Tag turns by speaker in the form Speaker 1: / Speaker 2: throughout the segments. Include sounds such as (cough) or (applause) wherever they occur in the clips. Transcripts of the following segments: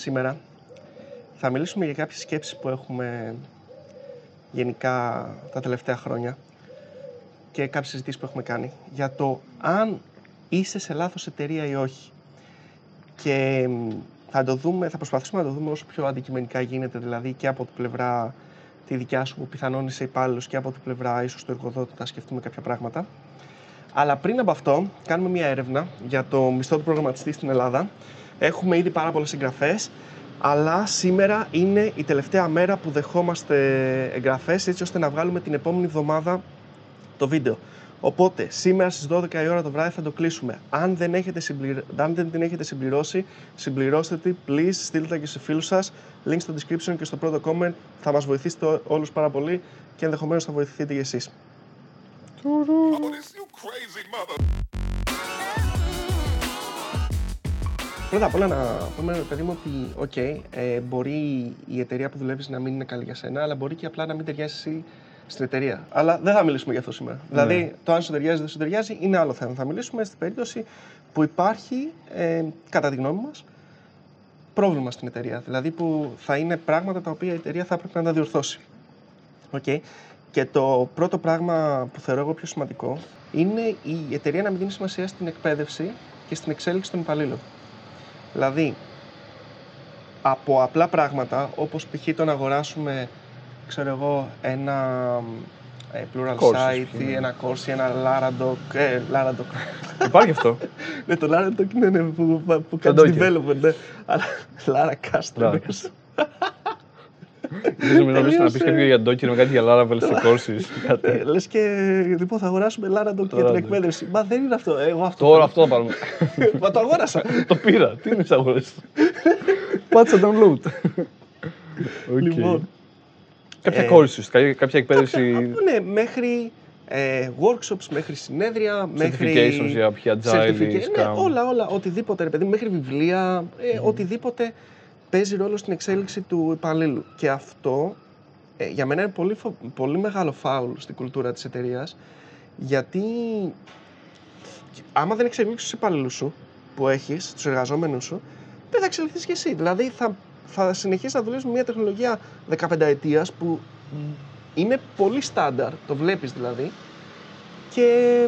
Speaker 1: σήμερα θα μιλήσουμε για κάποιες σκέψεις που έχουμε γενικά τα τελευταία χρόνια και κάποιες συζητήσεις που έχουμε κάνει για το αν είσαι σε λάθος εταιρεία ή όχι. Και θα το δούμε, θα προσπαθήσουμε να το δούμε όσο πιο αντικειμενικά γίνεται, δηλαδή και από την πλευρά τη δικιά σου που πιθανόν είσαι υπάλληλος και από την πλευρά ίσως του εργοδότη θα σκεφτούμε κάποια πράγματα. Αλλά πριν από αυτό, κάνουμε μια έρευνα για το μισθό του προγραμματιστή στην Ελλάδα. Έχουμε ήδη πάρα πολλές εγγραφές, αλλά σήμερα είναι η τελευταία μέρα που δεχόμαστε εγγραφές έτσι ώστε να βγάλουμε την επόμενη εβδομάδα το βίντεο. Οπότε, σήμερα στις 12 η ώρα το βράδυ θα το κλείσουμε. Αν δεν, έχετε Αν δεν την έχετε συμπληρώσει, συμπληρώστε τη, please, στείλτε τα και σε φίλους σας. Link στο description και στο πρώτο comment. Θα μας βοηθήσετε όλους πάρα πολύ και ενδεχομένως θα βοηθηθείτε και εσείς. Πρώτα απ' όλα να πούμε, παιδί μου, ότι okay, ε, μπορεί η εταιρεία που δουλεύεις να μην είναι καλή για σένα, αλλά μπορεί και απλά να μην ταιριάσει στην εταιρεία. Αλλά δεν θα μιλήσουμε για αυτό σήμερα. Ναι. Δηλαδή, το αν σου ταιριάζει ή δεν σου ταιριάζει είναι άλλο θέμα. Θα μιλήσουμε στην περίπτωση που υπάρχει, ε, κατά τη γνώμη μας, πρόβλημα στην εταιρεία. Δηλαδή, που θα είναι πράγματα τα οποία η εταιρεία θα έπρεπε να τα διορθώσει. Okay. Και το πρώτο πράγμα που θεωρώ εγώ πιο σημαντικό είναι η εταιρεία να μην δίνει σημασία στην εκπαίδευση και στην εξέλιξη των υπαλλήλων. Δηλαδή, από απλά πράγματα, όπως π.χ. το να αγοράσουμε ξέρω εγώ, ένα ε, plural site ή ένα course ή ένα Laradoc. Ε, Laradoc.
Speaker 2: Υπάρχει αυτό. (laughs)
Speaker 1: ναι, το Laradoc είναι ναι, που, που, που κάνεις development, ναι. Αλλά Laracast.
Speaker 2: Δεν νομίζω να πει κάποιο για Docker με κάτι για Laravel σε courses.
Speaker 1: Ε, Λες και λοιπόν θα αγοράσουμε Laradoc για την εκπαίδευση. Μα δεν είναι αυτό. Εγώ αυτό
Speaker 2: Τώρα αυτό θα πάρουμε.
Speaker 1: Μα το αγόρασα. (laughs)
Speaker 2: Το πήρα. Τι είναι αγόρασε. Πάτσα download.
Speaker 1: Λοιπόν,
Speaker 2: Κάποια ε, κάποια εκπαίδευση.
Speaker 1: ναι, μέχρι ε, workshops, μέχρι συνέδρια,
Speaker 2: μέχρι. Certifications για ποια agile,
Speaker 1: ναι, όλα, όλα, οτιδήποτε, ρε παιδί, μέχρι βιβλία, ε, οτιδήποτε παίζει ρόλο στην εξέλιξη του υπαλλήλου. Και αυτό ε, για μένα είναι πολύ, πολύ μεγάλο φάουλ στην κουλτούρα της εταιρείας, γιατί άμα δεν εξελίξεις τους υπαλλήλους σου που έχεις, τους εργαζόμενους σου, δεν θα εξελιχθείς και εσύ. Δηλαδή θα θα συνεχίσεις να δουλεύεις με μια τεχνολογία 15 ετίας που είναι πολύ στάνταρ, το βλέπεις δηλαδή. Και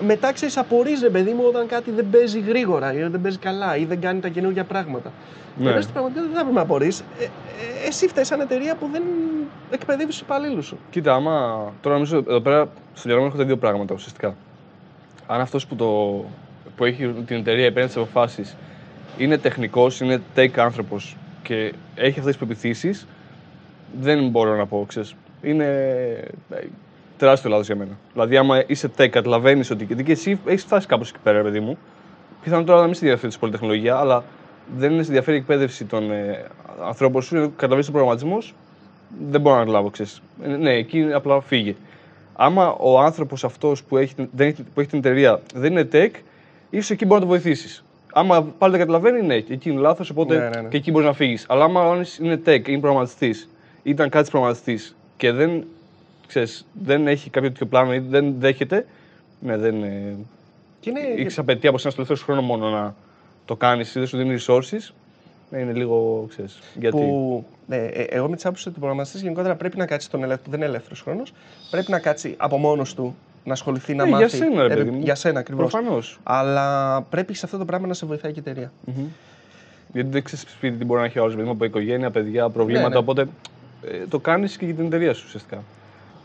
Speaker 1: μετά ξέρει, απορρίζει ρε παιδί μου όταν κάτι δεν παίζει γρήγορα ή δεν παίζει καλά ή δεν κάνει τα καινούργια πράγματα. Ναι. Και στην πραγματικότητα δεν θα πρέπει να απορρίσει. Ε, ε, εσύ φταίεις σαν εταιρεία που δεν εκπαιδεύεις τους υπαλλήλους σου.
Speaker 2: Κοίτα, άμα. Τώρα νομίζω εδώ πέρα στο διαγράμμα έχω δύο πράγματα ουσιαστικά. Αν αυτός που, το... που έχει την εταιρεία παίρνει τι αποφάσεις είναι τεχνικός, είναι tech άνθρωπος και έχει αυτές τις πεπιθήσεις, δεν μπορώ να πω, ξέρεις. Είναι ε, τεράστιο λάθος για μένα. Δηλαδή, άμα είσαι tech, καταλαβαίνεις ότι. και εσύ έχεις φτάσει κάπως εκεί πέρα, παιδί μου. Πιθανόν τώρα να μην σε ενδιαφέρει τη πολυτεχνολογία, αλλά δεν είναι σε ενδιαφέρει η εκπαίδευση των ε, ανθρώπων σου, καταλαβαίνει τον προγραμματισμό, δεν μπορώ να καταλάβω, ξέρεις. Ε, ναι, εκεί απλά φύγε. Άμα ο άνθρωπος αυτός που, έχει, που έχει την εταιρεία δεν είναι tech, ίσως εκεί μπορεί να το βοηθήσεις άμα πάλι δεν καταλαβαίνει, ναι, εκεί είναι λάθος, οπότε ναι, ναι, ναι. και εκεί μπορείς να φύγεις. Αλλά άμα είναι tech, είναι προγραμματιστής, ήταν κάτι προγραμματιστής και δεν, ξέρεις, δεν έχει κάποιο τέτοιο πλάνο ή δεν δέχεται, ναι, δεν. Και είναι... Έχεις απαιτεί από εσένα στο τελευταίο χρόνο μόνο να το κάνεις ή δεν σου δίνει resources. Ναι, είναι λίγο, ξέρεις, γιατί...
Speaker 1: Που, ναι, ε, εγώ με τις άποψη ότι ο προγραμματιστή γενικότερα πρέπει να κάτσει τον ελεύθερο, δεν είναι ελεύθερος χρόνος, πρέπει να κάτσει από μόνος του να ασχοληθεί, να
Speaker 2: ναι,
Speaker 1: μάθει.
Speaker 2: Για σένα, ρε παιδί μου.
Speaker 1: Για σένα ακριβώς.
Speaker 2: Προφανώς.
Speaker 1: Αλλά πρέπει σε αυτό το πράγμα να σε βοηθάει και η εταιρεία. Mm-hmm.
Speaker 2: Γιατί δεν ξέρεις σπίτι τι μπορεί να έχει άλλος παιδί από οικογένεια, παιδιά, προβλήματα. Ναι, ναι. Οπότε ε, το κάνεις και για την εταιρεία σου ουσιαστικά.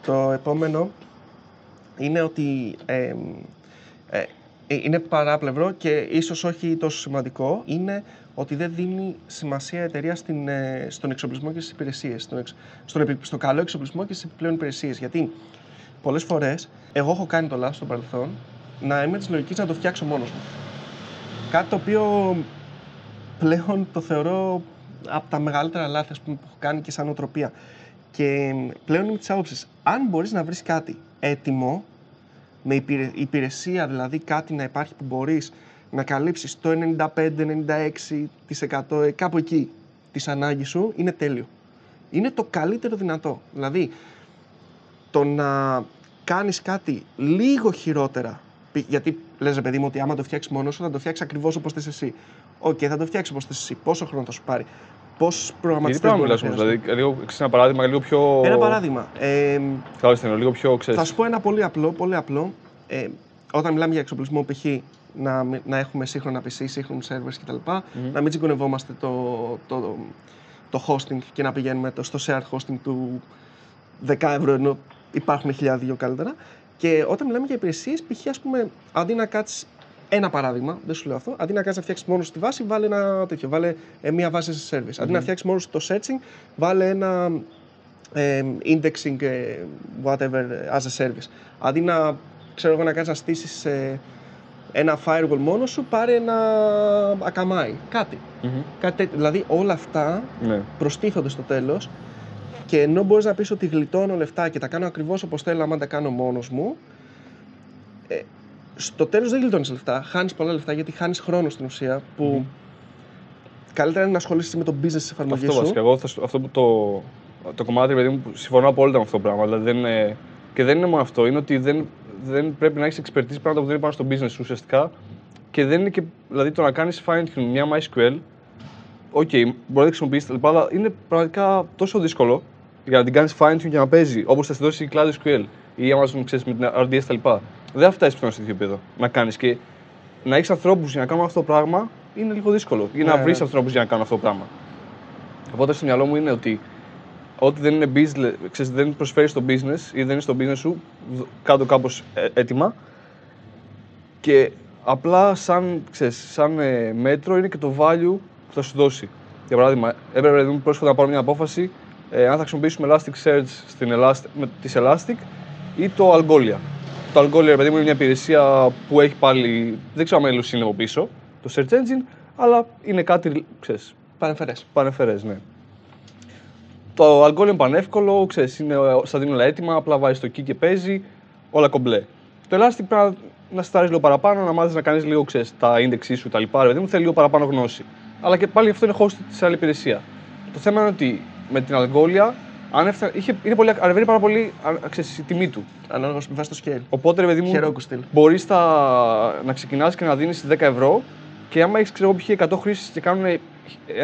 Speaker 1: Το επόμενο είναι ότι ε, ε, είναι παράπλευρο και ίσως όχι τόσο σημαντικό, είναι ότι δεν δίνει σημασία η εταιρεία στην, ε, στον εξοπλισμό και στις υπηρεσίες, στον, στον, στο καλό εξοπλισμό και στις επιπλέον υπηρεσίες. Γιατί πολλές φορές εγώ έχω κάνει το λάθος στο παρελθόν να είμαι της λογικής να το φτιάξω μόνος μου. Κάτι το οποίο πλέον το θεωρώ από τα μεγαλύτερα λάθη που έχω κάνει και σαν οτροπία. Και πλέον είμαι της άποψης, αν μπορείς να βρεις κάτι έτοιμο, με υπηρεσία δηλαδή κάτι να υπάρχει που μπορείς να καλύψεις το 95-96% κάπου εκεί της ανάγκης σου, είναι τέλειο. Είναι το καλύτερο δυνατό. Δηλαδή, το να κάνεις κάτι λίγο χειρότερα γιατί λες παιδί μου ότι άμα το φτιάξεις μόνος σου θα το φτιάξεις ακριβώς όπως θες εσύ. Οκ, θα το φτιάξεις όπως θες εσύ. Πόσο χρόνο θα σου πάρει. Πόσου
Speaker 2: Γιατί
Speaker 1: προγραμματιστές
Speaker 2: πράγμα
Speaker 1: μπορεί να
Speaker 2: μιλάς όμως,
Speaker 1: χρειάζεται.
Speaker 2: δηλαδή, λίγο, ξέρεις, ένα παράδειγμα λίγο πιο...
Speaker 1: Ένα παράδειγμα. Ε,
Speaker 2: Κατάλαβες τι εννοώ, λίγο πιο, ξέρεις.
Speaker 1: θα σου πω ένα πολύ απλό. Πολύ απλό. Ε, όταν μιλάμε για εξοπλισμό, π.χ. Να, μι- να έχουμε σύγχρονα PC, σύγχρονους servers κτλ. Να μην τσιγκωνευόμαστε το, το, το hosting και να πηγαίνουμε το, στο shared hosting του 10 ευρώ ενώ υπάρχουν χιλιάδια καλύτερα. Και όταν μιλάμε για υπηρεσίες, π.χ. ας πούμε, αντί να κάτσεις ένα παράδειγμα, δεν σου λέω αυτό, αντί να κάτσει να φτιάξεις μόνος τη βάση, βάλε ένα τέτοιο. Βάλε ε, μία βάση σε service. Αντί να φτιάξεις μόνος το searching, βάλε ένα ε, indexing, ε, whatever, as a service. Αντί να, ξέρω εγώ, να κάτσεις να στήσεις ε, ένα firewall μόνος σου, πάρε ένα Akamai, κάτι.
Speaker 2: Μμμ.
Speaker 1: κάτι τέτοιο. Δηλαδή όλα αυτά
Speaker 2: Ναι.
Speaker 1: προστίθονται στο τέλος και ενώ μπορείς να πεις ότι γλιτώνω λεφτά και τα κάνω ακριβώς όπως θέλω άμα τα κάνω μόνος μου, ε, στο τέλος δεν γλιτώνεις λεφτά, χάνεις πολλά λεφτά γιατί χάνεις χρόνο στην ουσία που
Speaker 2: Μμμ.
Speaker 1: καλύτερα είναι να ασχολείσαι με το business της εφαρμογής
Speaker 2: Αυτό
Speaker 1: σου.
Speaker 2: βασικά. Εγώ θα σου- αυτό που το, το κομμάτι, παιδί μου, που συμφωνώ απόλυτα με αυτό το πράγμα. Δηλαδή, δεν είναι, και δεν είναι μόνο αυτό. Είναι ότι δεν, δεν πρέπει να έχεις expertise πράγματα που δεν υπάρχουν στο business σου ουσιαστικά. Και δεν είναι και. Δηλαδή, το να κάνεις fine tune μια MySQL, OK, μπορεί να τη χρησιμοποιήσεις τα λοιπά, αλλά είναι πραγματικά τόσο δύσκολο για να την κάνεις fine tune και να παίζει όπως θα στη δώσει η Cloud SQL ή η Amazon ξέρεις, με την RDS τα λοιπά. Δεν θα φτάσεις πλέον σε τέτοιο επίπεδο να κάνεις. Και να έχεις ανθρώπους για να κάνουν αυτό το πράγμα είναι λίγο δύσκολο. Ή να
Speaker 1: Ναι,
Speaker 2: βρεις
Speaker 1: ναι.
Speaker 2: ανθρώπους για να κάνουν αυτό το πράγμα. Οπότε στο μυαλό μου είναι ότι ό,τι δεν είναι business, ξέρεις, δεν προσφέρεις στο business ή δεν είναι στο business σου, δ- κάτω κάπως έτοιμα. Και απλά σαν, ξέρεις, σαν ε, μέτρο είναι και το value που θα σου δώσει. Για παράδειγμα, έπρεπε δηλαδή, πρόσφατα να πάρω μια απόφαση ε, αν θα χρησιμοποιήσουμε Elasticsearch στην Elastic, με, της Elastic ή το Algolia. Το Algolia, ρε παιδί μου, είναι μια υπηρεσία που έχει πάλι, δεν ξέρω αν μέλος είναι από πίσω, το search engine, αλλά είναι κάτι, ξέρεις,
Speaker 1: Πανεφερές.
Speaker 2: Πανεφερές, ναι. Το αλκοόλ είναι πανεύκολο, ξέρεις, είναι, στα δίνει όλα έτοιμα, απλά βάζεις το key και παίζει, όλα κομπλέ. Το Elastic πρέπει να, να στάρεις λίγο παραπάνω, να μάθεις να κάνεις λίγο, ξέρεις, τα index σου, τα λοιπά, ρε παιδί μου, θέλει λίγο παραπάνω γνώση. Αλλά και πάλι αυτό είναι hosted σε άλλη υπηρεσία. Το θέμα είναι ότι με την Algolia, αν έφτανε, είχε, είναι πολύ, ανεβαίνει πάρα πολύ α, ξέρεις, η τιμή του.
Speaker 1: Ανάλογα με βάση το scale.
Speaker 2: Οπότε, ρε παιδί μου,
Speaker 1: Χερόκου στυλ.
Speaker 2: μπορείς να ξεκινάς και να δίνεις 10 ευρώ και άμα έχεις ξέρω, εγώ, π.χ. 100 χρήσεις και κάνουν ένα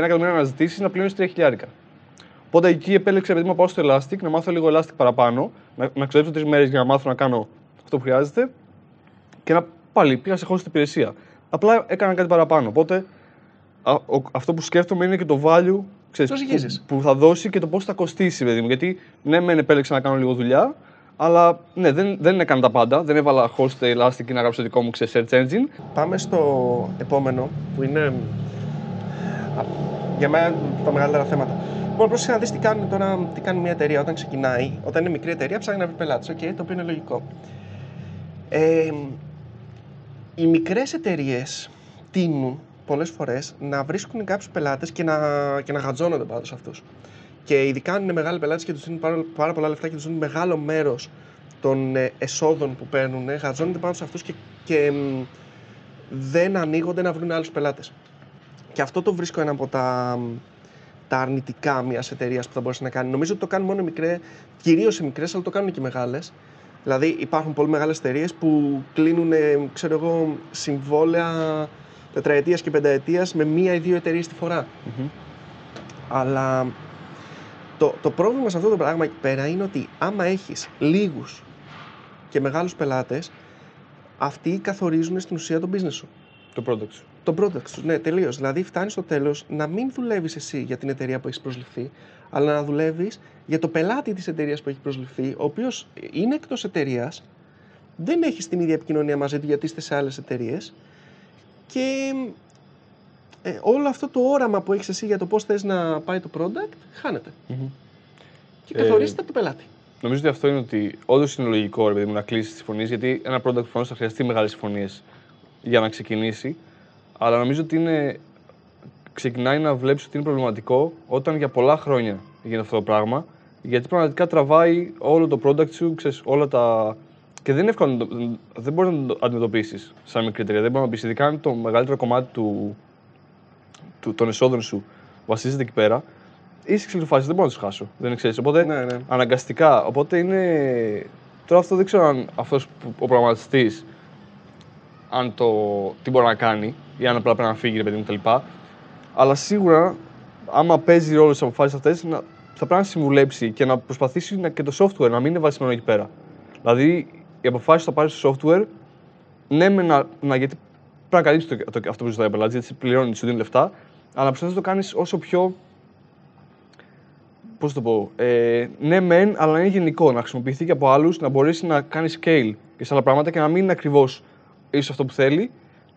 Speaker 2: εκατομμύριο αναζητήσεις, να πληρώνει 3 χιλιάρικα. Οπότε εκεί επέλεξα επειδή μου να πάω στο Elastic, να μάθω λίγο Elastic παραπάνω, να, να ξοδέψω τρεις μέρες για να μάθω να κάνω αυτό που χρειάζεται και να πάλι πήγα σε hosted υπηρεσία. Απλά έκανα κάτι παραπάνω. Οπότε α, ο- αυτό που σκέφτομαι είναι και το value ξέρεις,
Speaker 1: Το ζυγίζεις.
Speaker 2: που, που θα δώσει και το πώς θα κοστίσει, παιδί μου. Γιατί ναι, μεν επέλεξα να κάνω λίγο δουλειά, αλλά ναι, δεν, δεν έκανα τα πάντα. Δεν έβαλα host Elastic και να γράψω το δικό μου ξέρεις, search engine.
Speaker 1: Πάμε στο επόμενο που είναι α, για μένα τα μεγαλύτερα θέματα. Λοιπόν, πρόσεχε να δεις τι κάνει τώρα, τι κάνει μια εταιρεία όταν ξεκινάει. Όταν είναι μικρή εταιρεία, ψάχνει να βρει πελάτες. Okay, το οποίο είναι λογικό. Ε, οι μικρές εταιρείες τείνουν πολλές φορές να βρίσκουν κάποιους πελάτες και να, και να γατζώνονται πάνω σε αυτούς. Και ειδικά αν είναι μεγάλοι πελάτες και τους δίνουν πάρα, πάρα πολλά λεφτά και τους δίνουν μεγάλο μέρος των ε, εσόδων που παίρνουν, ε, γατζώνονται πάνω σε αυτούς και, και μ, δεν ανοίγονται να βρουν άλλους πελάτες. Και αυτό το βρίσκω ένα από τα, τα αρνητικά μιας εταιρείας που θα μπορούσε να κάνει. Νομίζω ότι το κάνουν μόνο οι μικρές, κυρίως οι μικρές, αλλά το κάνουν και οι μεγάλες. Δηλαδή υπάρχουν πολύ μεγάλες εταιρείες που κλείνουν, ε, ξέρω εγώ, συμβόλαια τετραετίας και πενταετίας με μία ή δύο εταιρείες τη φορά. Αλλά το, το πρόβλημα σε αυτό το πράγμα εκεί πέρα είναι ότι άμα έχεις λίγους και μεγάλους πελάτες, αυτοί καθορίζουν στην ουσία το business σου.
Speaker 2: Το product σου.
Speaker 1: Το product σου, ναι, τελείως. Δηλαδή φτάνεις στο τέλος να μην δουλεύεις εσύ για την εταιρεία που έχεις προσληφθεί, αλλά να δουλεύεις για το πελάτη της εταιρείας που έχει προσληφθεί, ο οποίος είναι εκτός εταιρείας, δεν έχει την ίδια επικοινωνία μαζί του γιατί είστε σε άλλες εταιρείες και ε, όλο αυτό το όραμα που έχεις εσύ για το πώς θες να πάει το product χάνεται και
Speaker 2: Ε,
Speaker 1: καθορίζεται από το πελάτη.
Speaker 2: Νομίζω ότι αυτό είναι ότι όντως είναι λογικό ρε παιδί μου, να κλείσει συμφωνίες γιατί ένα product προφανώ θα χρειαστεί μεγάλες συμφωνίες για να ξεκινήσει. Αλλά νομίζω ότι είναι, ξεκινάει να βλέπεις ότι είναι προβληματικό όταν για πολλά χρόνια γίνεται αυτό το πράγμα. Γιατί πραγματικά τραβάει όλο το product σου, ξέρεις, όλα τα. Και δεν είναι εύκολο, να το- δεν μπορείς να το αντιμετωπίσεις σαν μικρή εταιρεία. Δεν μπορείς να πεις, ειδικά αν το μεγαλύτερο κομμάτι του, του, των εσόδων σου βασίζεται εκεί πέρα. Είσαι σε φάση, δεν μπορώ να του χάσω. Δεν ξέρεις. Οπότε
Speaker 1: Ναι, ναι.
Speaker 2: Αναγκαστικά. Οπότε είναι. Τώρα αυτό δεν ξέρω αν αυτός ο προγραμματιστής αν το, τι μπορεί να κάνει. ή αν απλά πρέπει να φύγει, ρε παιδί μου κτλ. Αλλά σίγουρα, άμα παίζει ρόλο στις αποφάσεις αυτές, θα πρέπει να συμβουλέψει και να προσπαθήσει να, και το software να μην είναι βασισμένο εκεί πέρα. Δηλαδή, οι αποφάσεις που θα πάρει στο software, ναι, με να, να, γιατί πρέπει να καλύψεις το, το, αυτό που ζητάει ο πελάτη, γιατί σε πληρώνει, σου δίνει λεφτά, αλλά προσπαθεί να το κάνεις όσο πιο. Πώς το πω. Ε, ναι, μεν, αλλά να είναι γενικό. Να χρησιμοποιηθεί και από άλλους, να μπορέσει να κάνεις scale και σε άλλα πράγματα και να μην είναι ακριβώς ίσως αυτό που θέλει,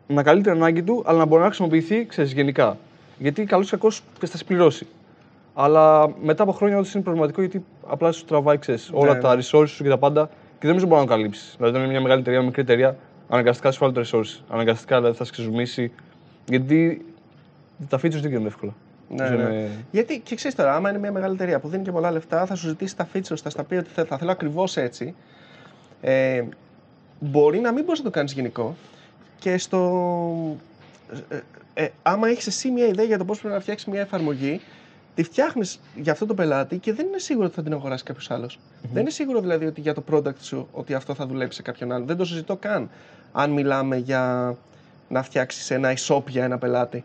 Speaker 2: να καλύπτει την ανάγκη του, αλλά να μπορεί να χρησιμοποιηθεί ξέρεις, γενικά. Γιατί καλός ή κακός και θα σε πληρώσει. Αλλά μετά από χρόνια όντω είναι προβληματικό γιατί απλά σου τραβάει ξέρεις, όλα
Speaker 1: Ναι,
Speaker 2: τα resources σου και τα πάντα και δεν νομίζω μπορεί να το καλύψεις. Δηλαδή, όταν είναι μια μεγάλη εταιρεία, μια μικρή εταιρεία, αναγκαστικά σου βάλει το resources. Αναγκαστικά δηλαδή, θα σε ξεζουμίσει. Γιατί τα features δεν γίνονται εύκολα.
Speaker 1: Ναι,
Speaker 2: Νομίζω
Speaker 1: ναι.
Speaker 2: είναι-
Speaker 1: Γιατί και ξέρεις τώρα, άμα είναι μια μεγάλη εταιρεία που δίνει και πολλά λεφτά, θα σου ζητήσει τα features, θα στα πει ότι θα, θα θέλω ακριβώς έτσι. Ε, μπορεί να μην μπορείς να το κάνεις γενικό και στο. Ε, ε, άμα έχεις εσύ μια ιδέα για το πώς πρέπει να φτιάξεις μια εφαρμογή, τη φτιάχνεις για αυτό το πελάτη και δεν είναι σίγουρο ότι θα την αγοράσει κάποιος άλλος. Δεν είναι σίγουρο δηλαδή ότι για το product σου ότι αυτό θα δουλέψει σε κάποιον άλλον. Δεν το συζητώ καν αν μιλάμε για να φτιάξεις ένα e-shop για ένα πελάτη.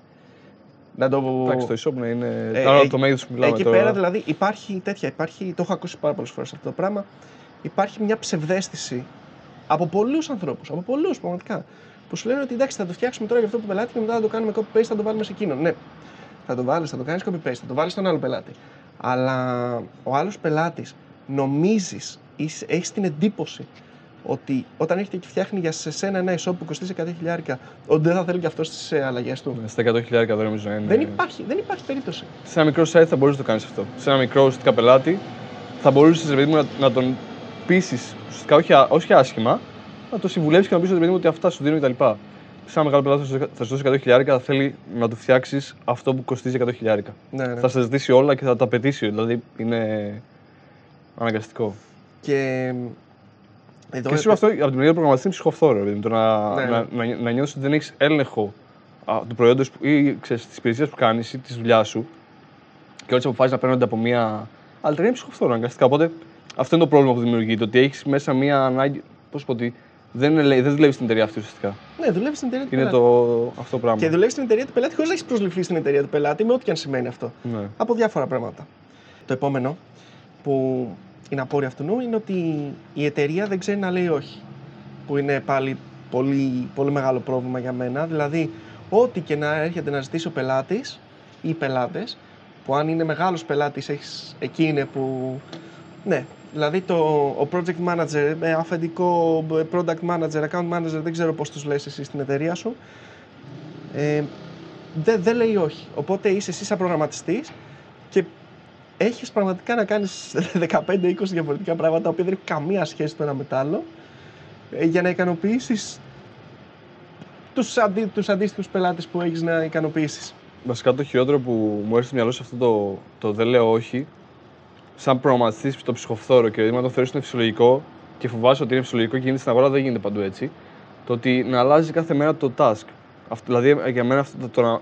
Speaker 1: Να το...
Speaker 2: Εντάξει, το e-shop να είναι.
Speaker 1: Ε,
Speaker 2: Άρα
Speaker 1: ε,
Speaker 2: το μέγεθο που μιλάμε
Speaker 1: Εκεί
Speaker 2: τώρα.
Speaker 1: πέρα δηλαδή υπάρχει τέτοια, υπάρχει, το έχω ακούσει πάρα πολλές φορές αυτό το πράγμα. Υπάρχει μια ψευδέστηση από πολλούς ανθρώπους, από πολλούς πραγματικά, που σου λένε ότι εντάξει θα το φτιάξουμε τώρα για αυτό το πελάτη και μετά θα το κάνουμε copy-paste, θα το βάλουμε σε εκείνον. Ναι, θα το βάλεις, θα το κάνεις copy-paste, θα το βάλεις στον άλλο πελάτη. Αλλά ο άλλος πελάτης νομίζεις ή έχεις την εντύπωση ότι όταν έρχεται και φτιάχνει για σε σένα ένα e-shop που κοστίζει 100 χιλιάρικα, ότι δεν θα θέλει και αυτός τις αλλαγές του.
Speaker 2: Ναι, Στα 100.000 δεν νομίζω να είναι.
Speaker 1: Δεν υπάρχει, δεν υπάρχει περίπτωση.
Speaker 2: Σε ένα μικρό site θα μπορούσε να το κάνεις αυτό. Σε ένα μικρό ουσιαστικά πελάτη θα μπορούσες παιδί μου, να, να τον πείσεις ουσιαστικά όχι, α- όχι άσχημα, να το συμβουλεύσει και να πεις παιδί μου ότι αυτά σου δίνουν κτλ. Σε ένα μεγάλο πελάτης θα σου- θα σου δώσει 100 θα θέλει να του φτιάξεις αυτό που κοστίζει 100
Speaker 1: Ναι, ναι.
Speaker 2: Θα σε ζητήσει όλα και θα τα απαιτήσει. Δηλαδή είναι αναγκαστικό.
Speaker 1: Και εδώ
Speaker 2: Και σίγουρα αυτό από την πλευρά του προγραμματιστή είναι ψυχοφθόρο. Δηλαδή, το να,
Speaker 1: Ναι.
Speaker 2: να, να, να νιώθεις ότι δεν έχεις έλεγχο α, του προϊόντος ή της υπηρεσίας που κάνεις ή της δουλειάς σου και όλες τι αποφάσεις να παίρνονται από μία άλλη εταιρεία είναι ψυχοφθόρο αναγκαστικά. Οπότε αυτό είναι το πρόβλημα που δημιουργείται. Ότι έχεις μέσα μία ανάγκη. Πώς πω ότι δεν, είναι, δεν δουλεύει στην εταιρεία αυτή ουσιαστικά.
Speaker 1: Ναι, δουλεύει στην εταιρεία του
Speaker 2: Είναι
Speaker 1: πελάτη.
Speaker 2: το, αυτό το πράγμα.
Speaker 1: Και δουλεύει στην εταιρεία του πελάτη χωρίς να έχεις προσληφθεί στην εταιρεία του πελάτη, με ό,τι και αν σημαίνει αυτό.
Speaker 2: Ναι.
Speaker 1: Από διάφορα πράγματα. Το επόμενο που είναι απόρρια αυτού νου είναι ότι η εταιρεία δεν ξέρει να λέει όχι. Που είναι πάλι πολύ, πολύ μεγάλο πρόβλημα για μένα. Δηλαδή, ό,τι και να έρχεται να ζητήσει ο πελάτης ή οι πελάτες, που αν είναι μεγάλος πελάτης, εκεί είναι που. Ναι, δηλαδή το, ο project manager, ε, αφεντικό ε, product manager, account manager, δεν ξέρω πώς τους λες εσύ στην εταιρεία σου, ε, δεν δεν λέει όχι. Οπότε είσαι εσύ σαν προγραμματιστής και έχεις πραγματικά να κάνεις (laughs) 15-20 διαφορετικά πράγματα τα οποία δεν έχουν καμία σχέση το ένα με το άλλο ε, για να ικανοποιήσεις τους, αντί, τους αντίστοιχους πελάτες που έχεις να ικανοποιήσεις.
Speaker 2: Βασικά το χειρότερο που μου έρθει στο μυαλό σε αυτό το, το δεν λέω όχι, σαν προγραμματιστής το ψυχοφθόρο και δηλαδή, να το θεωρεί είναι φυσιολογικό και φοβάσαι ότι είναι φυσιολογικό και γίνεται στην αγορά, δεν γίνεται παντού έτσι. Το ότι να αλλάζει κάθε μέρα το task. Αυτό, δηλαδή για μένα αυτό, το, το να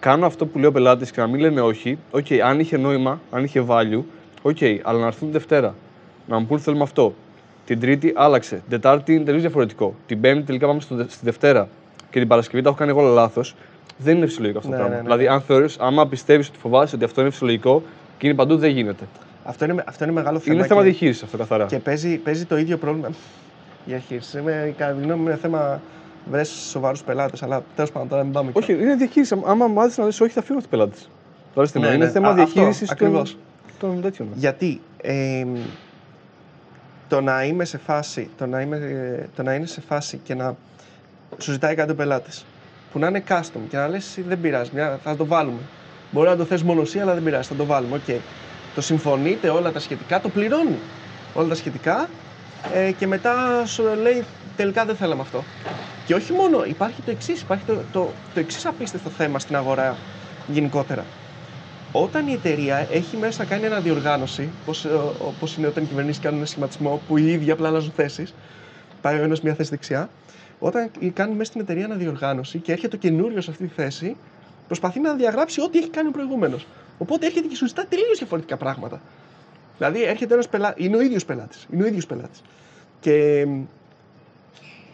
Speaker 2: κάνω αυτό που λέει ο πελάτης και να μην λένε όχι, οκ, αν είχε νόημα, αν είχε value, οκ, αλλά να έρθουν τη Δευτέρα. Να μου πούν θέλουμε αυτό. Την Τρίτη άλλαξε. Την Τετάρτη είναι τελείως διαφορετικό. Την Πέμπτη τελικά πάμε στο, στη Δευτέρα. Και την Παρασκευή τα έχω κάνει εγώ λάθος. Δεν είναι φυσιολογικό αυτό το
Speaker 1: Ναι,
Speaker 2: πράγμα.
Speaker 1: ναι, ναι.
Speaker 2: Δηλαδή, αν θεωρείς, άμα πιστεύεις ότι φοβάσαι ότι αυτό είναι φυσιολογικό και είναι παντού, δεν γίνεται.
Speaker 1: Αυτό είναι, αυτό είναι μεγάλο θέμα.
Speaker 2: Είναι θέμα
Speaker 1: και-
Speaker 2: διαχείρισης αυτό καθαρά.
Speaker 1: Και παίζει, παίζει το ίδιο πρόβλημα. (laughs) Διαχείριση. Είναι, κατά τη γνώμη μου, είναι θέμα βρες σοβαρούς πελάτες. Αλλά τέλος πάντων τώρα μην πάμε εκεί.
Speaker 2: Όχι, είναι διαχείριση. Άμα μάθεις να λες όχι, θα φύγω από την πελάτη. Τώρα
Speaker 1: Ναι,
Speaker 2: είναι
Speaker 1: ναι.
Speaker 2: θέμα
Speaker 1: Α, αυτό,
Speaker 2: διαχείρισης των,
Speaker 1: ακριβώς.
Speaker 2: των τέτοιων.
Speaker 1: Γιατί ε, το να είμαι σε φάση, το να, είμαι, ε, το να είναι σε φάση και να σου ζητάει κάτι ο πελάτης που να είναι custom και να λες εσύ δεν πειράζει, μια, θα το βάλουμε. Μπορεί να το θες μόνο εσύ, αλλά δεν πειράζει, θα το βάλουμε. Οκ. Το συμφωνείτε όλα τα σχετικά, το πληρώνει όλα τα σχετικά ε, και μετά σου λέει τελικά δεν θέλαμε αυτό. Και όχι μόνο, υπάρχει το εξής, υπάρχει το, το, το εξής απίστευτο θέμα στην αγορά γενικότερα. Όταν η εταιρεία έχει μέσα κάνει ένα διοργάνωση, όπως, ε, όπως είναι όταν οι κυβερνήσεις κάνουν ένα σχηματισμό που οι ίδιοι απλά αλλάζουν θέσεις, πάει ο ένας μια θέση δεξιά. Όταν κάνουν μέσα στην εταιρεία ένα διοργάνωση και έρχεται ο καινούριος σε αυτή τη θέση, προσπαθεί να διαγράψει ό,τι έχει κάνει ο προηγούμενος. Οπότε έρχεται και σου ζητά τελείως διαφορετικά πράγματα. Δηλαδή έρχεται ένας πελάτη, είναι ο ίδιος πελάτης. Είναι ο ίδιος πελάτης. Και μ,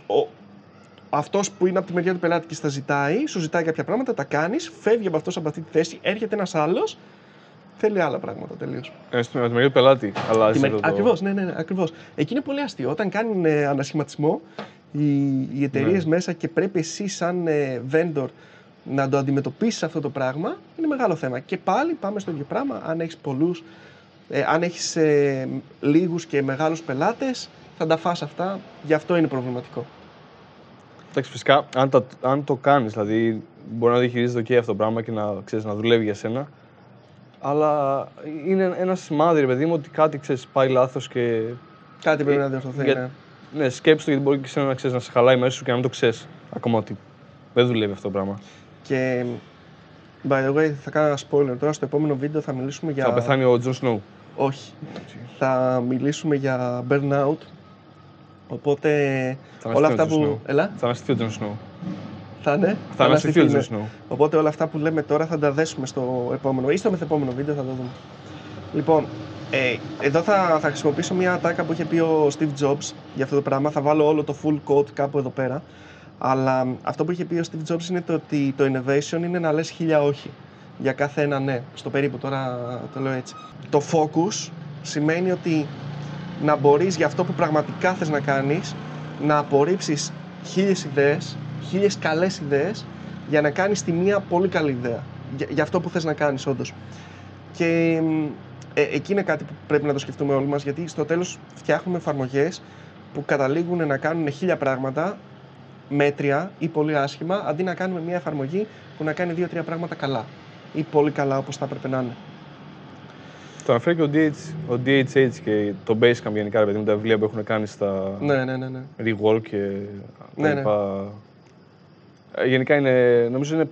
Speaker 1: ο, αυτός που είναι από τη μεριά του πελάτη και στα ζητάει, σου ζητάει κάποια πράγματα, τα κάνεις, φεύγει από αυτό από αυτή τη θέση, έρχεται ένας άλλος, θέλει άλλα πράγματα τελείως.
Speaker 2: Ε, στην με τη μεριά του πελάτη, αλλάζει
Speaker 1: Με...
Speaker 2: το.
Speaker 1: Ακριβώς, ναι, ναι, ναι ακριβώς. Εκεί είναι πολύ αστείο. Όταν κάνουν ε, ανασχηματισμό οι, οι εταιρείες
Speaker 2: Ναι.
Speaker 1: μέσα και πρέπει εσύ, σαν ε, vendor, να το αντιμετωπίσεις αυτό το πράγμα, είναι μεγάλο θέμα. Και πάλι πάμε στο ίδιο πράγμα. Αν έχεις πολλούς, ε, αν έχεις ε, λίγους και μεγάλους πελάτες, θα τα φας αυτά. Γι' αυτό είναι προβληματικό.
Speaker 2: Εντάξει, φυσικά, αν, τα, αν το κάνεις, δηλαδή μπορεί να διαχειρίζεται και αυτό το πράγμα και να, ξέρεις, να δουλεύει για σένα. Αλλά είναι ένας σημάδι, ρε παιδί μου, ότι κάτι ξέρεις, πάει λάθος και.
Speaker 1: Κάτι πρέπει
Speaker 2: Ε,
Speaker 1: να διορθωθεί.
Speaker 2: για-
Speaker 1: Ναι.
Speaker 2: Ναι, σκέψου το γιατί μπορεί και εσένα να, ξέρεις, να σε χαλάει μέσα σου και να μην το ξέρεις ακόμα ότι δεν δουλεύει αυτό το πράγμα.
Speaker 1: Και by the way, θα κάνω ένα spoiler τώρα. Στο επόμενο βίντεο θα μιλήσουμε για.
Speaker 2: Θα πεθάνει ο Τζον Σνόου.
Speaker 1: Όχι. Θα μιλήσουμε για burnout. Οπότε
Speaker 2: Θα
Speaker 1: όλα
Speaker 2: αναστηθεί
Speaker 1: αυτά
Speaker 2: ο Jon
Speaker 1: που.
Speaker 2: Snow.
Speaker 1: Έλα,
Speaker 2: Θα αναστηθεί ο Τζον Σνόου.
Speaker 1: θα είναι.
Speaker 2: Θα αναστηθεί ο
Speaker 1: ναι.
Speaker 2: Τζον Σνόου.
Speaker 1: Οπότε όλα αυτά που λέμε τώρα θα τα δέσουμε στο επόμενο ή στο μεθεπόμενο βίντεο θα το δούμε. Λοιπόν, ε, εδώ θα, θα χρησιμοποιήσω μια ατάκα που είχε πει ο Steve Jobs για αυτό το πράγμα. Θα βάλω όλο το full quote κάπου εδώ πέρα. Αλλά αυτό που είχε πει ο Steve Jobs είναι το ότι το innovation είναι να λες χίλια όχι για κάθε ένα ναι. Στο περίπου τώρα το λέω έτσι. Το focus σημαίνει ότι να μπορείς για αυτό που πραγματικά θες να κάνεις να απορρίψεις χίλιες ιδέες, χίλιες καλές ιδέες για να κάνεις τη μία πολύ καλή ιδέα. Για, για αυτό που θες να κάνεις όντως. Και μ, ε, εκεί είναι κάτι που πρέπει να το σκεφτούμε όλοι μας γιατί στο τέλος φτιάχνουμε εφαρμογές που καταλήγουν να κάνουν χίλια πράγματα μέτρια ή πολύ άσχημα αντί να κάνουμε μια εφαρμογή που να κάνει δύο-τρία πράγματα καλά ή πολύ καλά όπως θα έπρεπε να είναι.
Speaker 2: Το αναφέρει και ο, DH, ο DHH και το Basecamp γενικά, ρε παιδί μου, τα βιβλία που έχουν κάνει στα
Speaker 1: Ναι, ναι, ναι. ναι.
Speaker 2: rework και τα
Speaker 1: Ναι, ναι.
Speaker 2: λοιπά. Ε, Γενικά είναι, νομίζω είναι